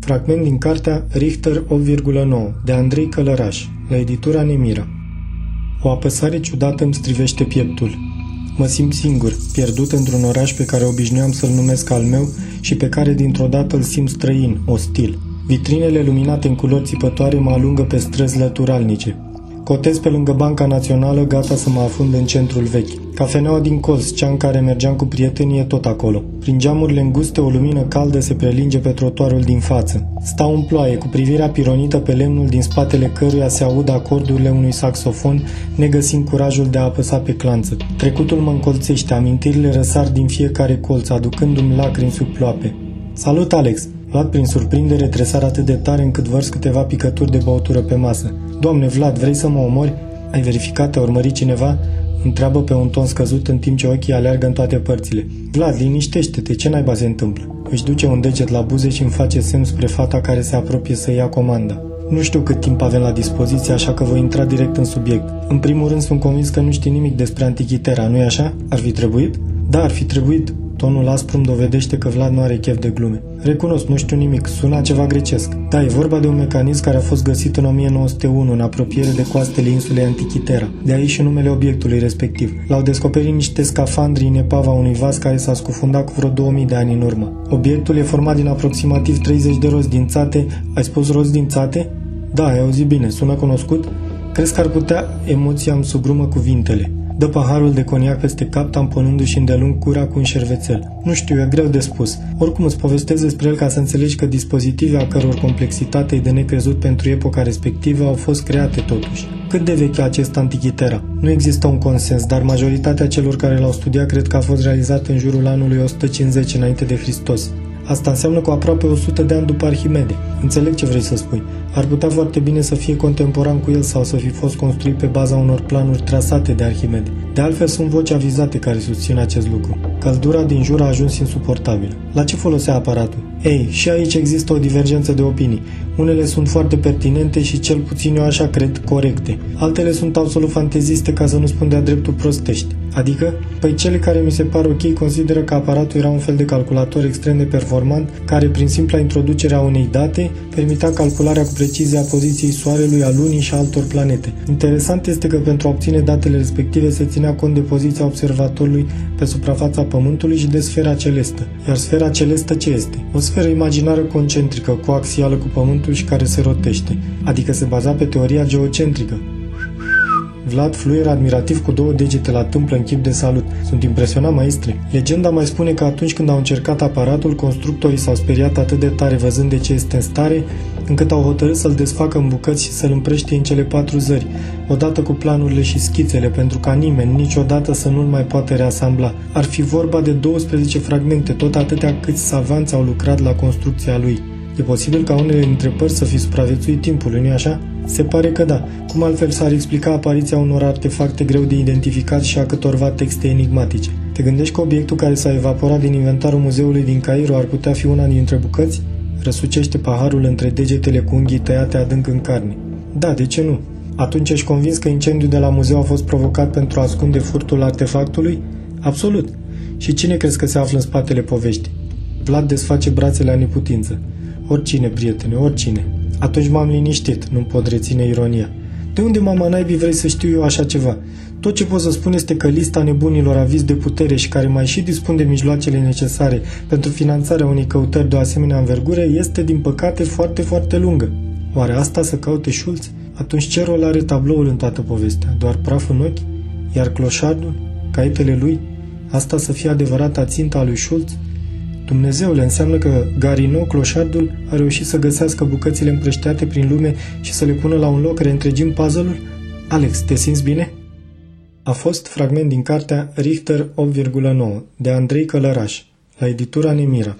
Fragment din cartea Richter 8,9 de Andrei Călăraș, la editura Nemira. O apăsare ciudată îmi strivește pieptul. Mă simt singur, pierdut într-un oraș pe care obișnuiam să-l numesc al meu și pe care dintr-o dată îl simt străin, ostil. Vitrinele luminate în culori țipătoare mă alungă pe străzi lăturalnice. Cotez pe lângă Banca Națională, gata să mă afund în centrul vechi. Cafeneaua din colț, cea în care mergeam cu prietenii, e tot acolo. Prin geamurile înguste, o lumină caldă se prelinge pe trotuarul din față. Stau în ploaie, cu privirea pironită pe lemnul din spatele căruia se aud acordurile unui saxofon, negăsind curajul de a apăsa pe clanță. Trecutul mă încolțește, amintirile răsar din fiecare colț, aducându-mi lacrimi sub ploape. Salut, Alex! Luat prin surprindere, tresar atât de tare încât vărs câteva picături de băutură pe masă. Doamne, Vlad, vrei să mă omori? Ai verificat, te urmări cineva? Întreabă pe un ton scăzut în timp ce ochii aleargă în toate părțile. Vlad, liniștește-te, ce naiba se întâmplă? Își duce un deget la buze și îmi face semn spre fata care se apropie să ia comanda. Nu știu cât timp avem la dispoziție, așa că voi intra direct în subiect. În primul rând sunt convins că nu știi nimic despre Antichitera, nu-i așa? Ar fi trebuit? Da, ar fi trebuit. Tonul aspru îmi dovedește că Vlad nu are chef de glume. Recunosc, nu știu nimic, sună ceva grecesc. Da, e vorba de un mecanism care a fost găsit în 1901 în apropiere de coastele insulei Antichitera. De aici și numele obiectului respectiv. L-au descoperit niște scafandri în epava unui vas care s-a scufundat cu vreo 2000 de ani în urmă. Obiectul e format din aproximativ 30 de roți dințate. Ai spus roți dințate? Da, ai auzit bine, sună cunoscut? Crezi că ar putea... Emoția îmi sugrumă cuvintele. Dă paharul de coniac peste cap, tamponându-și îndelung cura cu un șervețel. Nu știu, e greu de spus. Oricum îți povestesc despre el ca să înțelegi că dispozitive a căror complexitate e de necrezut pentru epoca respectivă au fost create totuși. Cât de vechi e acest Antichitera? Nu există un consens, dar majoritatea celor care l-au studiat cred că a fost realizat în jurul anului 150 înainte de Hristos. Asta înseamnă cu aproape 100 de ani după Arhimede. Înțeleg ce vrei să spui. Ar putea foarte bine să fie contemporan cu el sau să fi fost construit pe baza unor planuri trasate de Arhimede. De altfel, sunt voci avizate care susțin acest lucru. Căldura din jur a ajuns insuportabilă. La ce folosea aparatul? Ei, și aici există o divergență de opinii. Unele sunt foarte pertinente și cel puțin eu așa cred corecte. Altele sunt absolut fanteziste ca să nu spun de-a dreptul prostești. Adică, păi cele care mi se par ok consideră că aparatul era un fel de calculator extrem de performant care prin simpla introducere a unei date permitea calcularea cu precizie a poziției Soarelui, a Lunii și a altor planete. Interesant este că pentru a obține datele respective se ținea cont de poziția observatorului pe suprafața Pământului și de sfera celestă. Iar sfera celestă ce este? O sferă imaginară concentrică, coaxială cu Pământul și care se rotește, adică se baza pe teoria geocentrică. Vlad fluier admirativ cu două degete la tâmplă în chip de salut. Sunt impresionat, maestre. Legenda mai spune că atunci când au încercat aparatul, constructorii s-au speriat atât de tare văzând de ce este în stare, încât au hotărât să-l desfacă în bucăți și să-l împrăștie în cele patru zări, odată cu planurile și schițele, pentru ca nimeni niciodată să nu-l mai poată reasambla. Ar fi vorba de 12 fragmente, tot atâtea câți savanți au lucrat la construcția lui. E posibil ca unele dintre părți să fi supraviețuit timpului, nu-i așa? Se pare că da. Cum altfel s-ar explica apariția unor artefacte greu de identificat și a câtorva texte enigmatice? Te gândești că obiectul care s-a evaporat din inventarul muzeului din Cairo ar putea fi una dintre bucăți? Răsucește paharul între degetele cu unghii tăiate adânc în carne. Da, de ce nu? Atunci ești convins că incendiul de la muzeu a fost provocat pentru a ascunde furtul artefactului? Absolut. Și cine crezi că se află în spatele poveștii? Vlad desface brațele la neputință. Oricine, prietene, oricine. Atunci m-am liniștit, nu pot reține ironia. De unde, mama naibii, vrei să știu eu așa ceva? Tot ce pot să spun este că lista nebunilor aviz de putere și care mai și dispun de mijloacele necesare pentru finanțarea unei căutări de o asemenea învergură este, din păcate, foarte, foarte lungă. Oare asta să caute Schulz? Atunci ce rol are tabloul în toată povestea? Doar praf în ochi? Iar cloșardul? Caietele lui? Asta să fie adevărata ținta a lui Schulz? Dumnezeule, înseamnă că Garino, cloșardul, a reușit să găsească bucățile împrășteate prin lume și să le pună la un loc reîntregim puzzle-ul? Alex, te simți bine? A fost fragment din cartea Richter 8,9 de Andrei Călăraș, la editura Nemira.